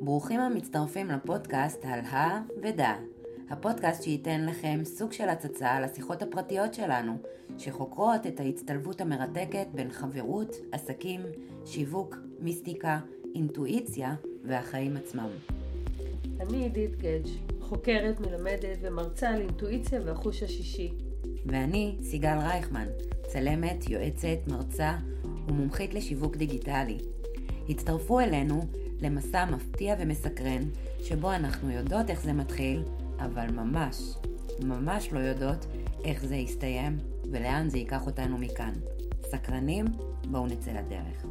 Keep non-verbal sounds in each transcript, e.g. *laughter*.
ברוכים המצטרפים לפודקאסט על ה ודע, הפודקאסט שייתן לכם סוג של הצצה על השיחות הפרטיות שלנו, שחוקרות את ההצטלבות המרתקת בין חברות, עסקים, שיווק, מיסטיקה, אינטואיציה והחיים עצמם. אני עידית גדג', חוקרת, מלמדת ומרצה על אינטואיציה והחוש השישי. ואני סיגל רייכמן, צלמת, יועצת, מרצה ומומחית לשיווק דיגיטלי. הצטרפו אלינו למסע מפתיע ומסקרן, שבו אנחנו יודעות איך זה מתחיל, אבל ממש, ממש לא יודעות איך זה יסתיים ולאן זה ייקח אותנו מכאן. סקרנים? בואו נצא לדרך.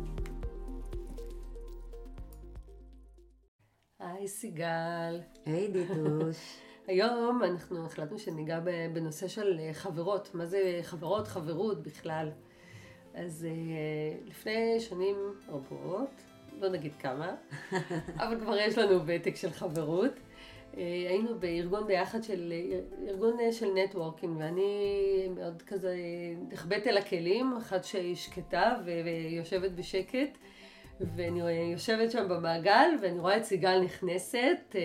היי סיגל. היי דיטוש. *laughs* היום אנחנו החלטנו שניגע בנושא של חברות. מה זה חברות, חברות בכלל. אז אה, לפני שנים רבות, לא נגיד כמה, אבל כבר יש לנו ותק של חברות. אה, היינו בארגון ביחד של, ארגון של נטוורקינג, ואני מאוד כזה נחבאת אל הכלים, אחת שהיא שקטה ויושבת בשקט. ואני יושבת שם במעגל, ואני רואה את סיגל נכנסת, אה,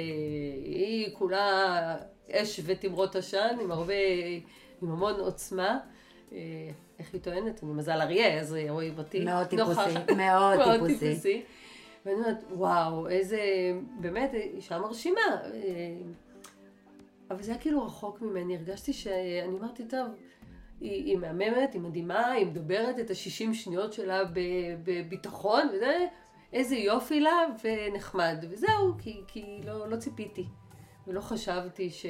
היא כולה אש ותמרות עשן, עם הרבה, עם המון עוצמה. אה, איך היא טוענת? אני מזל אריה, אז רואים אותי. מאוד טיפוסי, מאוד טיפוסי. ואני אומרת, וואו, איזה, באמת, אישה מרשימה. אבל זה היה כאילו רחוק ממני, הרגשתי שאני אמרתי, טוב, היא, היא מהממת, היא מדהימה, היא מדברת את השישים שניות שלה בביטחון, וזה, איזה יופי לה, ונחמד. וזהו, כי, כי לא, לא ציפיתי. ולא חשבתי ש...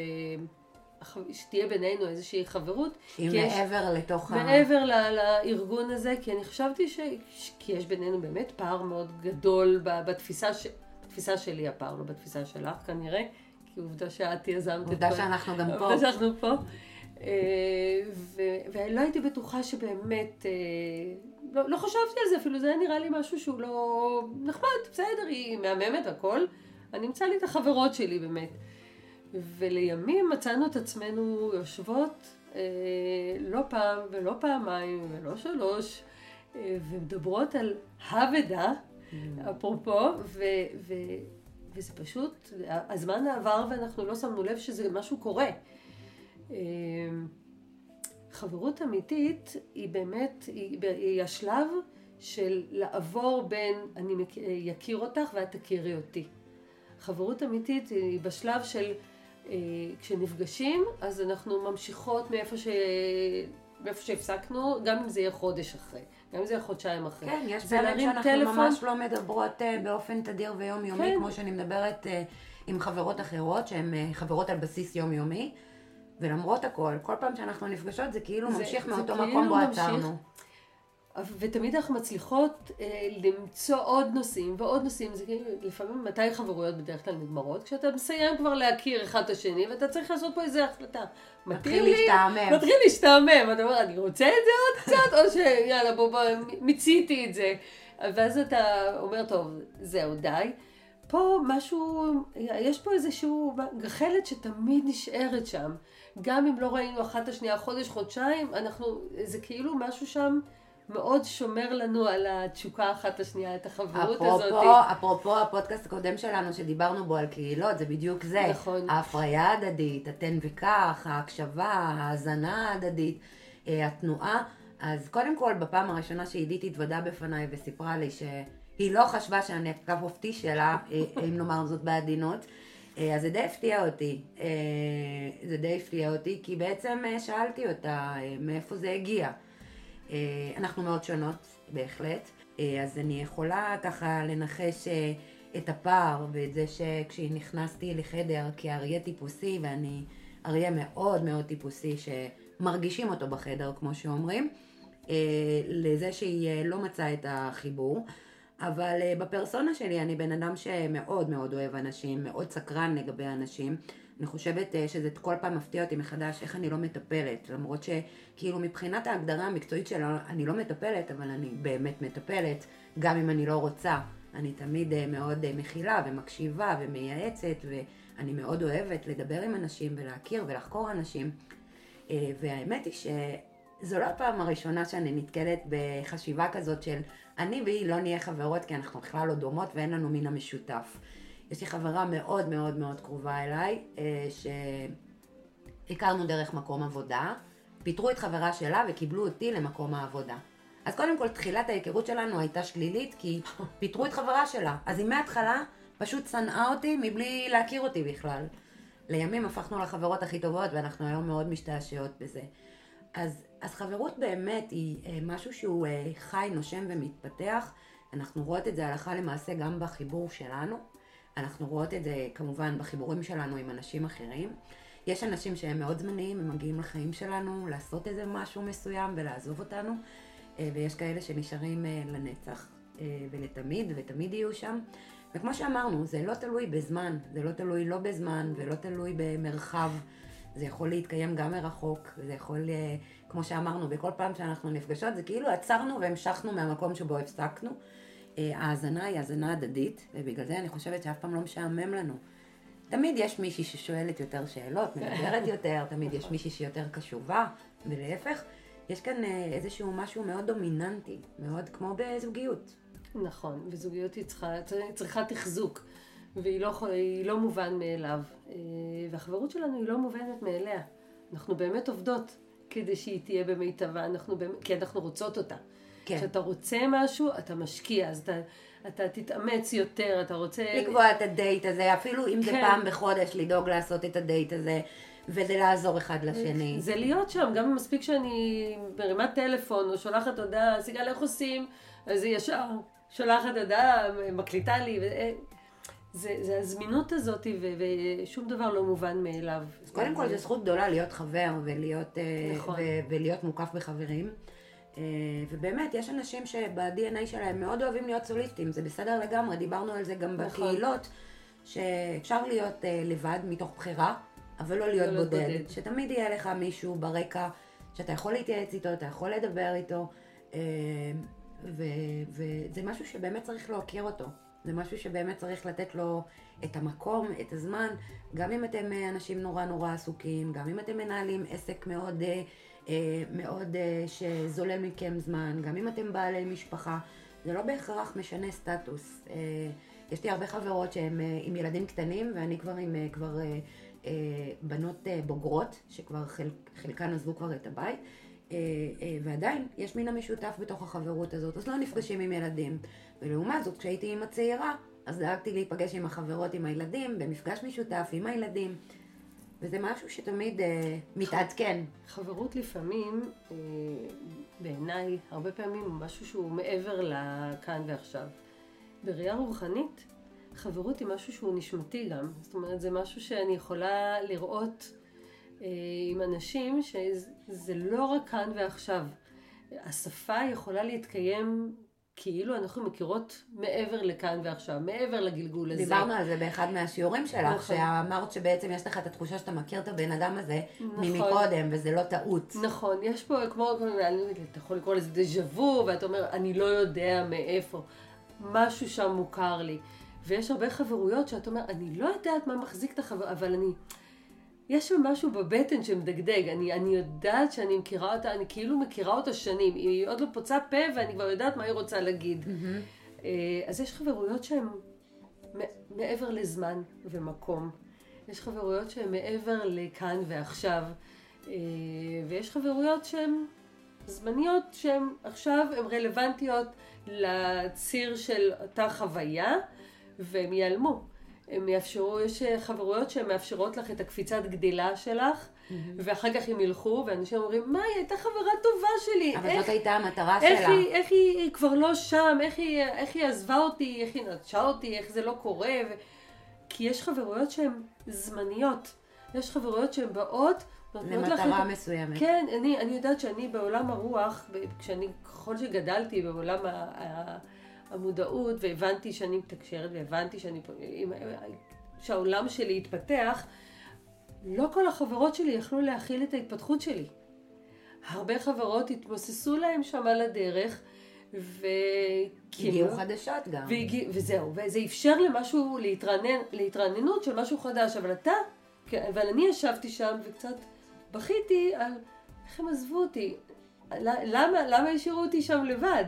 שתהיה בינינו איזושהי חברות. היא מעבר יש, לתוך מעבר ה... מעבר לארגון הזה, כי אני חשבתי ש... כי יש בינינו באמת פער מאוד גדול בתפיסה, ש... בתפיסה שלי הפער, לא בתפיסה שלך כנראה, כי עובדה שאת יזמת את... עובדה שאנחנו גם פה. עובדה שאנחנו פה. אה, ו... ולא הייתי בטוחה שבאמת... אה, לא, לא חשבתי על זה אפילו, זה היה נראה לי משהו שהוא לא נחמד, בסדר, היא מהממת, הכל. אני אמצא לי את החברות שלי באמת. ולימים מצאנו את עצמנו יושבות אה, לא פעם ולא פעמיים ולא שלוש, אה, ומדברות על הוודה, mm. אפרופו, ו, ו, וזה פשוט, הזמן עבר ואנחנו לא שמנו לב שזה משהו קורה. אה, חברות אמיתית היא באמת, היא, היא השלב של לעבור בין אני אכיר אותך ואת תכירי אותי. חברות אמיתית היא בשלב של אה, כשנפגשים, אז אנחנו ממשיכות מאיפה, ש... מאיפה שהפסקנו, גם אם זה יהיה חודש אחרי, גם אם זה יהיה חודשיים אחרי. כן, יש פעמים שאנחנו טלפון... ממש לא מדברות uh, באופן תדיר ויומיומי, כן. כמו שאני מדברת uh, עם חברות אחרות, שהן חברות על בסיס יומיומי, ולמרות הכל, כל פעם שאנחנו נפגשות זה כאילו זה, ממשיך מאותו כאילו מקום בו עצרנו. ותמיד אנחנו מצליחות אה, למצוא עוד נושאים ועוד נושאים, זה כאילו, לפעמים מתי חברויות בדרך כלל נגמרות? כשאתה מסיים כבר להכיר אחד את השני ואתה צריך לעשות פה איזה החלטה. מתחיל להשתעמם. מתחיל להשתעמם, אתה אומר, אני רוצה את זה עוד קצת, או שיאללה בוא, בוא, מיציתי את זה. ואז אתה אומר, טוב, זהו, די. פה משהו, יש פה איזשהו גחלת שתמיד נשארת שם. גם אם לא ראינו אחת השנייה חודש, חודשיים, אנחנו, זה כאילו משהו שם... מאוד שומר לנו על התשוקה אחת השנייה, את החברות אפרופו, הזאת. אפרופו הפודקאסט הקודם שלנו שדיברנו בו על קהילות, זה בדיוק זה. נכון. ההפריה ההדדית, התן וקח, ההקשבה, ההאזנה ההדדית, אה, התנועה. אז קודם כל, בפעם הראשונה שעידית התוודה בפניי וסיפרה לי שהיא לא חשבה שאני הקו אופטי שלה, אה, אם נאמר זאת בעדינות, אה, אז זה די הפתיע אותי. זה די הפתיע אותי, כי בעצם שאלתי אותה מאיפה זה הגיע. אה, אנחנו מאוד שונות, בהחלט. אה, אז אני יכולה ככה לנחש אה, את הפער ואת זה שכשהיא נכנסתי לחדר כאריה טיפוסי, ואני אריה מאוד מאוד טיפוסי שמרגישים אותו בחדר, כמו שאומרים, לזה שהיא לא מצאה את החיבור. אבל בפרסונה שלי אני בן אדם שמאוד מאוד אוהב אנשים, מאוד סקרן לגבי אנשים. אני חושבת אה, שזה כל פעם מפתיע אותי מחדש איך אני לא מטפלת, למרות שכאילו מבחינת ההגדרה המקצועית שלו אני לא מטפלת, אבל אני באמת מטפלת, גם אם אני לא רוצה. אני תמיד אה, מאוד אה, מכילה ומקשיבה ומייעצת, ואני מאוד אוהבת לדבר עם אנשים ולהכיר ולחקור אנשים. והאמת היא שזו לא הפעם הראשונה שאני נתקלת בחשיבה כזאת של אני והיא לא נהיה חברות כי אנחנו בכלל לא דומות ואין לנו מין המשותף. יש לי חברה מאוד מאוד מאוד קרובה אליי, אה, שהכרנו דרך מקום עבודה, פיטרו את חברה שלה וקיבלו אותי למקום העבודה. אז קודם כל, תחילת ההיכרות שלנו הייתה שלילית, כי פיטרו את חברה שלה. אז היא מההתחלה פשוט שנאה אותי מבלי להכיר אותי בכלל. לימים הפכנו לחברות הכי טובות, ואנחנו היום מאוד משתעשעות בזה. אז, אז חברות באמת היא אה, משהו שהוא אה, חי, נושם ומתפתח. אנחנו רואות את זה הלכה למעשה גם בחיבור שלנו. אנחנו רואות את זה כמובן בחיבורים שלנו עם אנשים אחרים. יש אנשים שהם מאוד זמניים, הם מגיעים לחיים שלנו לעשות איזה משהו מסוים ולעזוב אותנו, אה, ויש כאלה שנשארים לנצח ולתמיד, ותמיד יהיו שם. וכמו שאמרנו, זה לא תלוי בזמן, זה לא תלוי לא בזמן ולא תלוי במרחב. זה יכול להתקיים גם מרחוק, זה יכול, כמו שאמרנו, בכל פעם שאנחנו נפגשות, זה כאילו עצרנו והמשכנו מהמקום שבו הפסקנו. ההאזנה היא האזנה הדדית, ובגלל זה אני חושבת שאף פעם לא משעמם לנו. תמיד יש מישהי ששואלת יותר שאלות, מדברת יותר, *laughs* תמיד יש מישהי שיותר קשובה, ולהפך, יש כאן איזשהו משהו מאוד דומיננטי, מאוד כמו בזוגיות. נכון, וזוגיות היא צריכה, צריכה תחזוק, והיא לא, לא מובן מאליו. והחברות שלנו היא לא מובנת מאליה. אנחנו באמת עובדות כדי שהיא תהיה במיטבה, אנחנו, כי אנחנו רוצות אותה. כן. כשאתה רוצה משהו, אתה משקיע, אז אתה, אתה תתאמץ יותר, אתה רוצה... לקבוע את הדייט הזה, אפילו אם כן. זה פעם בחודש, לדאוג לעשות את הדייט הזה. וזה לעזור אחד לשני. זה להיות שם, גם מספיק שאני מרימה טלפון או שולחת הודעה, סיגל איך עושים? אז היא ישר שולחת הודעה, מקליטה לי, ו... זה, זה הזמינות הזאת ו, ושום דבר לא מובן מאליו. אז קודם כל זו זכות גדולה להיות חבר ולהיות, אה, נכון. ו, ולהיות מוקף בחברים. אה, ובאמת, יש אנשים שב-DNA שלהם מאוד אוהבים להיות סוליסטים, זה בסדר לגמרי, דיברנו על זה גם נכון. בקהילות, שאפשר להיות אה, לבד מתוך בחירה, אבל לא להיות לא בודד. בודד. שתמיד יהיה לך מישהו ברקע, שאתה יכול להתייעץ איתו, אתה יכול לדבר איתו, וזה משהו שבאמת צריך להכיר אותו. זה משהו שבאמת צריך לתת לו את המקום, את הזמן, גם אם אתם אנשים נורא נורא עסוקים, גם אם אתם מנהלים עסק מאוד... אה, מאוד אה, שזולל מכם זמן, גם אם אתם בעלי משפחה, זה לא בהכרח משנה סטטוס. אה, יש לי הרבה חברות שהן עם ילדים קטנים, ואני כבר עם כבר בנות בוגרות, שכבר חל, חלקן עזבו כבר את הבית, ועדיין יש מין המשותף בתוך החברות הזאת, אז לא נפגשים עם ילדים. ולעומת זאת, כשהייתי אימא צעירה, אז דאגתי להיפגש עם החברות עם הילדים, במפגש משותף עם הילדים. וזה משהו שתמיד אה, מתעדכן. חברות לפעמים, אה, בעיניי, הרבה פעמים הוא משהו שהוא מעבר לכאן ועכשיו. בראייה רוחנית, חברות היא משהו שהוא נשמתי גם. זאת אומרת, זה משהו שאני יכולה לראות אה, עם אנשים שזה לא רק כאן ועכשיו. השפה יכולה להתקיים כאילו אנחנו מכירות מעבר לכאן ועכשיו, מעבר לגלגול הזה. דיברנו על זה באחד מהשיעורים שלך, נכון. שאמרת שבעצם יש לך את התחושה שאתה מכיר את הבן אדם הזה נכון. ממקודם, וזה לא טעות. נכון, יש פה כמו, אתה יכול לקרוא לזה דז'ה וו, ואתה אומר, אני לא יודע מאיפה. משהו שם מוכר לי. ויש הרבה חברויות שאתה אומר, אני לא יודעת מה מחזיק את החבר... אבל אני... יש שם משהו בבטן שמדגדג, אני, אני יודעת שאני מכירה אותה, אני כאילו מכירה אותה שנים, היא עוד לא פוצה פה ואני כבר יודעת מה היא רוצה להגיד. Mm-hmm. אז יש חברויות שהן מעבר לזמן ומקום. יש חברויות שהן מעבר לכאן ועכשיו, אה, ויש חברויות שהן זמניות, שהן עכשיו, הן רלוונטיות לציר של אותה חוויה, והן ייעלמו. הם יאפשרו, יש אה, חברויות שהן מאפשרות לך את הקפיצת גדילה שלך, mm-hmm. ואחר כך הם ילכו, ואנשים אומרים, מה, היא הייתה חברה טובה שלי. אבל איך, זאת הייתה המטרה איך שלה. היא, איך היא, היא כבר לא שם, איך היא, איך היא עזבה אותי, איך היא נטשה אותי, איך זה לא קורה. ו... כי יש חברויות שהן זמניות. יש חברויות שהן באות, למטרה מסוימת. כן, אני, אני יודעת שאני בעולם הרוח, כשאני, ככל שגדלתי בעולם ה... המודעות, והבנתי שאני מתקשרת, והבנתי שאני, שהעולם שלי התפתח, לא כל החברות שלי יכלו להכיל את ההתפתחות שלי. הרבה חברות התמוססו להם שם על הדרך, ו... הגיעו חדשות גם. והגיע, וזהו, וזה אפשר למשהו, להתרענן, להתרעננות של משהו חדש, אבל אתה, כן, אבל אני ישבתי שם וקצת בכיתי על איך הם עזבו אותי, למה, למה השאירו אותי שם לבד?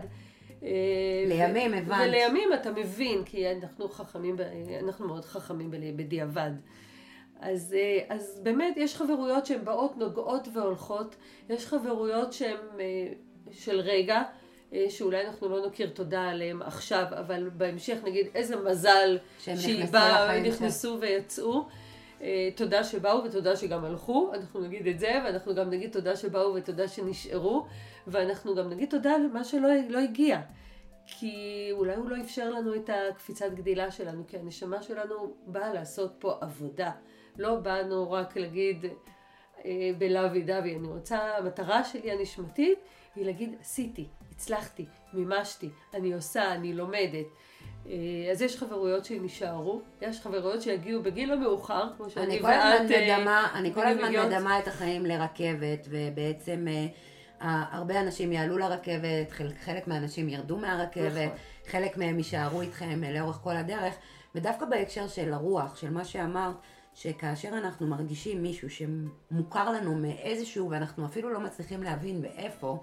אה, לימים הבנת. ולימים אתה מבין, כי אנחנו חכמים, אנחנו מאוד חכמים בדיעבד. אז, אה, אז באמת יש חברויות שהן באות, נוגעות והולכות, יש חברויות שהן אה, של רגע, שאולי אנחנו לא נכיר תודה עליהן עכשיו, אבל בהמשך נגיד איזה מזל שהיא באה, נכנסו ויצאו. אה, תודה שבאו ותודה שגם הלכו, אנחנו נגיד את זה, ואנחנו גם נגיד תודה שבאו ותודה שנשארו, ואנחנו גם נגיד תודה למה שלא לא הגיע. כי אולי הוא לא אפשר לנו את הקפיצת גדילה שלנו, כי הנשמה שלנו באה לעשות פה עבודה. לא באנו רק להגיד אה, דווי, אני רוצה, המטרה שלי הנשמתית היא להגיד עשיתי, הצלחתי, מימשתי, אני עושה, אני לומדת. אה, אז יש חברויות שנשארו, יש חברויות שיגיעו בגיל המאוחר, כמו שאני אני כל ואת... הזמן אה, מדמה, אני כל הזמן מגיעות. מדמה את החיים לרכבת, ובעצם אה, הרבה אנשים יעלו לרכבת, חלק, מהאנשים ירדו מהרכבת, נכון. חלק מהם יישארו איתכם אה, לאורך כל הדרך, ודווקא בהקשר של הרוח, של מה שאמרת, שכאשר אנחנו מרגישים מישהו שמוכר לנו מאיזשהו, ואנחנו אפילו לא מצליחים להבין באיפה,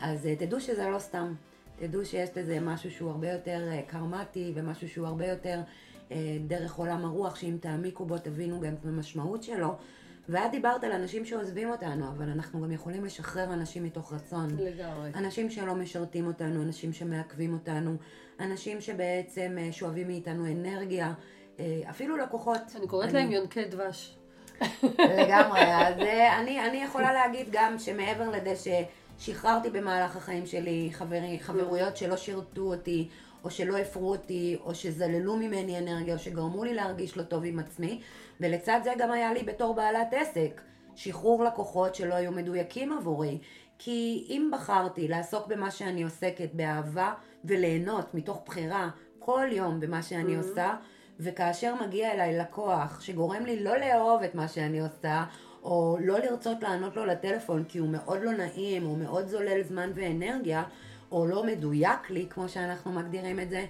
אז אה, תדעו שזה לא סתם. תדעו שיש לזה משהו שהוא הרבה יותר אה, קרמטי, ומשהו שהוא הרבה יותר אה, דרך עולם הרוח, שאם תעמיקו בו תבינו גם את המשמעות שלו. ואת דיברת על אנשים שעוזבים אותנו, אבל אנחנו גם יכולים לשחרר אנשים מתוך רצון. לגמרי. אנשים שלא משרתים אותנו, אנשים שמעכבים אותנו, אנשים שבעצם אה, שואבים מאיתנו אנרגיה, אפילו לקוחות. אני קוראת להם יונקי דבש. לגמרי, אז אני, אני יכולה להגיד גם שמעבר לזה ששחררתי במהלך החיים שלי חברי, חברויות שלא שירתו אותי, או שלא הפרו אותי, או שזללו ממני אנרגיה, או שגרמו לי להרגיש לא טוב עם עצמי, ולצד זה גם היה לי בתור בעלת עסק, שחרור לקוחות שלא היו מדויקים עבורי. כי אם בחרתי לעסוק במה שאני עוסקת באהבה וליהנות מתוך בחירה כל יום במה שאני עושה, וכאשר מגיע אליי לקוח שגורם לי לא לאהוב את מה שאני עושה, או לא לרצות לענות לו לטלפון כי הוא מאוד לא נעים, או מאוד זולל זמן ואנרגיה, או לא מדויק לי, כמו שאנחנו מגדירים את זה,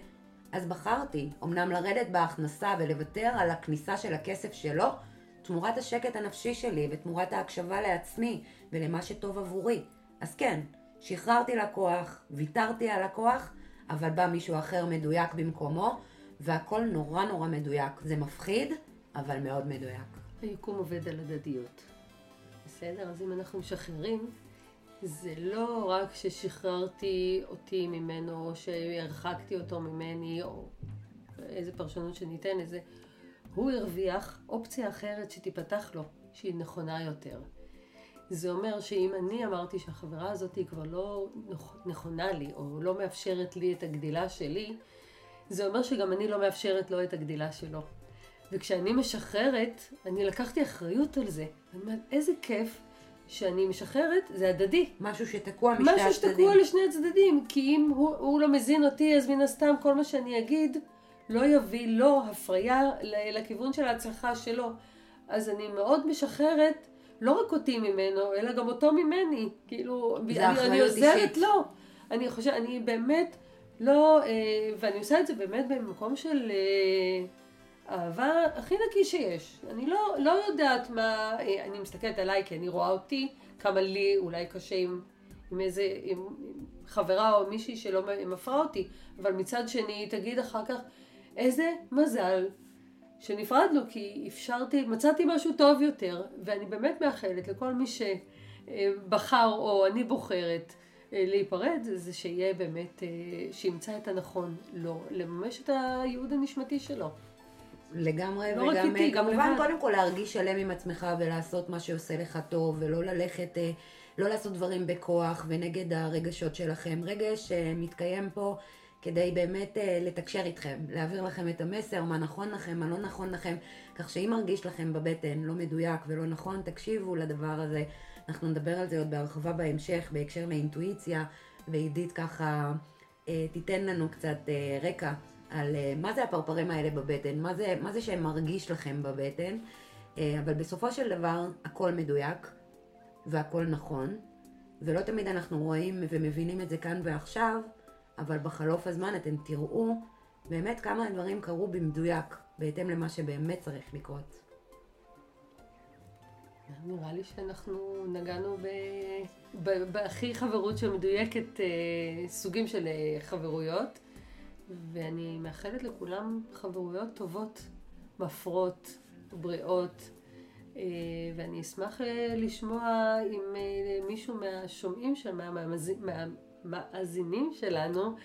אז בחרתי, אמנם לרדת בהכנסה ולוותר על הכניסה של הכסף שלו, תמורת השקט הנפשי שלי ותמורת ההקשבה לעצמי ולמה שטוב עבורי. אז כן, שחררתי לקוח, ויתרתי על לקוח, אבל בא מישהו אחר מדויק במקומו, והכל נורא נורא מדויק. זה מפחיד, אבל מאוד מדויק. היקום עובד על הדדיות. בסדר? אז אם אנחנו משחררים, זה לא רק ששחררתי אותי ממנו, או שהרחקתי אותו ממני, או איזה פרשנות שניתן לזה, הוא הרוויח אופציה אחרת שתיפתח לו, שהיא נכונה יותר. זה אומר שאם אני אמרתי שהחברה הזאת היא כבר לא נכ- נכונה לי, או לא מאפשרת לי את הגדילה שלי, זה אומר שגם אני לא מאפשרת לו את הגדילה שלו. וכשאני משחררת, אני לקחתי אחריות על זה. אני אומרת, איזה כיף שאני משחררת, זה הדדי. משהו שתקוע משני הצדדים. משהו שתקוע לשני הצדדים, כי אם הוא, הוא לא מזין אותי, אז מן הסתם כל מה שאני אגיד לא יביא לו הפריה לכיוון של ההצלחה שלו. אז אני מאוד משחררת, לא רק אותי ממנו, אלא גם אותו ממני. כאילו, אני, אני עוזרת אישית. לו. אני חושבת, אני באמת לא, אה, ואני עושה את זה באמת במקום של אה, אהבה הכי נקי שיש. אני לא, לא יודעת מה, אה, אני מסתכלת עליי כי אני רואה אותי, כמה לי אולי קשה עם, עם איזה, עם, חברה או מישהי שלא מפרה אותי, אבל מצד שני תגיד אחר כך, איזה מזל שנפרדנו, כי אפשרתי, מצאתי משהו טוב יותר, ואני באמת מאחלת לכל מי שבחר או אני בוחרת אה, להיפרד, זה שיהיה באמת, אה, שימצא את הנכון לו, לממש את הייעוד הנשמתי שלו. לגמרי, לא וגם גם כמובן לבד. קודם כל להרגיש שלם עם עצמך ולעשות מה שעושה לך טוב, ולא ללכת, אה, לא לעשות דברים בכוח ונגד הרגשות שלכם. רגש אה, מתקיים פה כדי באמת אה, לתקשר איתכם, להעביר לכם את המסר, מה נכון לכם, מה לא נכון לכם, כך שאם מרגיש לכם בבטן לא מדויק ולא נכון, תקשיבו לדבר הזה. אנחנו נדבר על זה עוד בהרחבה בהמשך, בהקשר לאינטואיציה, ועידית ככה אה, תיתן לנו קצת אה, רקע על אה, מה זה הפרפרים האלה בבטן, מה זה, מה זה שמרגיש לכם בבטן, אה, אבל בסופו של דבר הכל מדויק והכל נכון, ולא תמיד אנחנו רואים ומבינים את זה כאן ועכשיו, אבל בחלוף הזמן אתם תראו באמת כמה הדברים קרו במדויק, בהתאם למה שבאמת צריך לקרות. נראה לי שאנחנו נגענו ב... ב... בהכי חברות שמדויקת אה, סוגים של חברויות, ואני מאחלת לכולם חברויות טובות, מפרות, בריאות, אה, ואני אשמח אה, לשמוע אם אה, מישהו מהשומעים שם, מהמאזינים שלנו,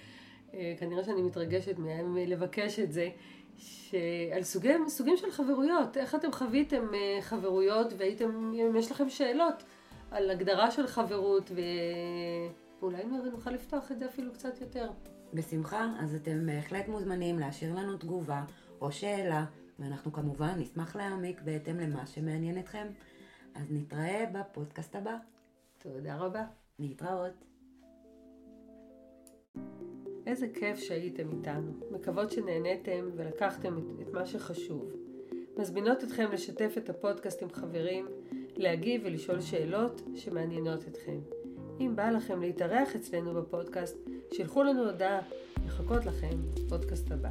כנראה שאני מתרגשת מהם לבקש את זה, שעל סוגים, סוגים של חברויות, איך אתם חוויתם חברויות והייתם, אם יש לכם שאלות על הגדרה של חברות ואולי נוכל לפתוח את זה אפילו קצת יותר. בשמחה, אז אתם בהחלט מוזמנים להשאיר לנו תגובה או שאלה ואנחנו כמובן נשמח להעמיק בהתאם למה שמעניין אתכם. אז נתראה בפודקאסט הבא. תודה רבה. להתראות. איזה כיף שהייתם איתנו. מקוות שנהניתם ולקחתם את, את מה שחשוב. מזמינות אתכם לשתף את הפודקאסט עם חברים, להגיב ולשאול שאלות שמעניינות אתכם. אם בא לכם להתארח אצלנו בפודקאסט, שילחו לנו הודעה. מחכות לכם, פודקאסט הבא.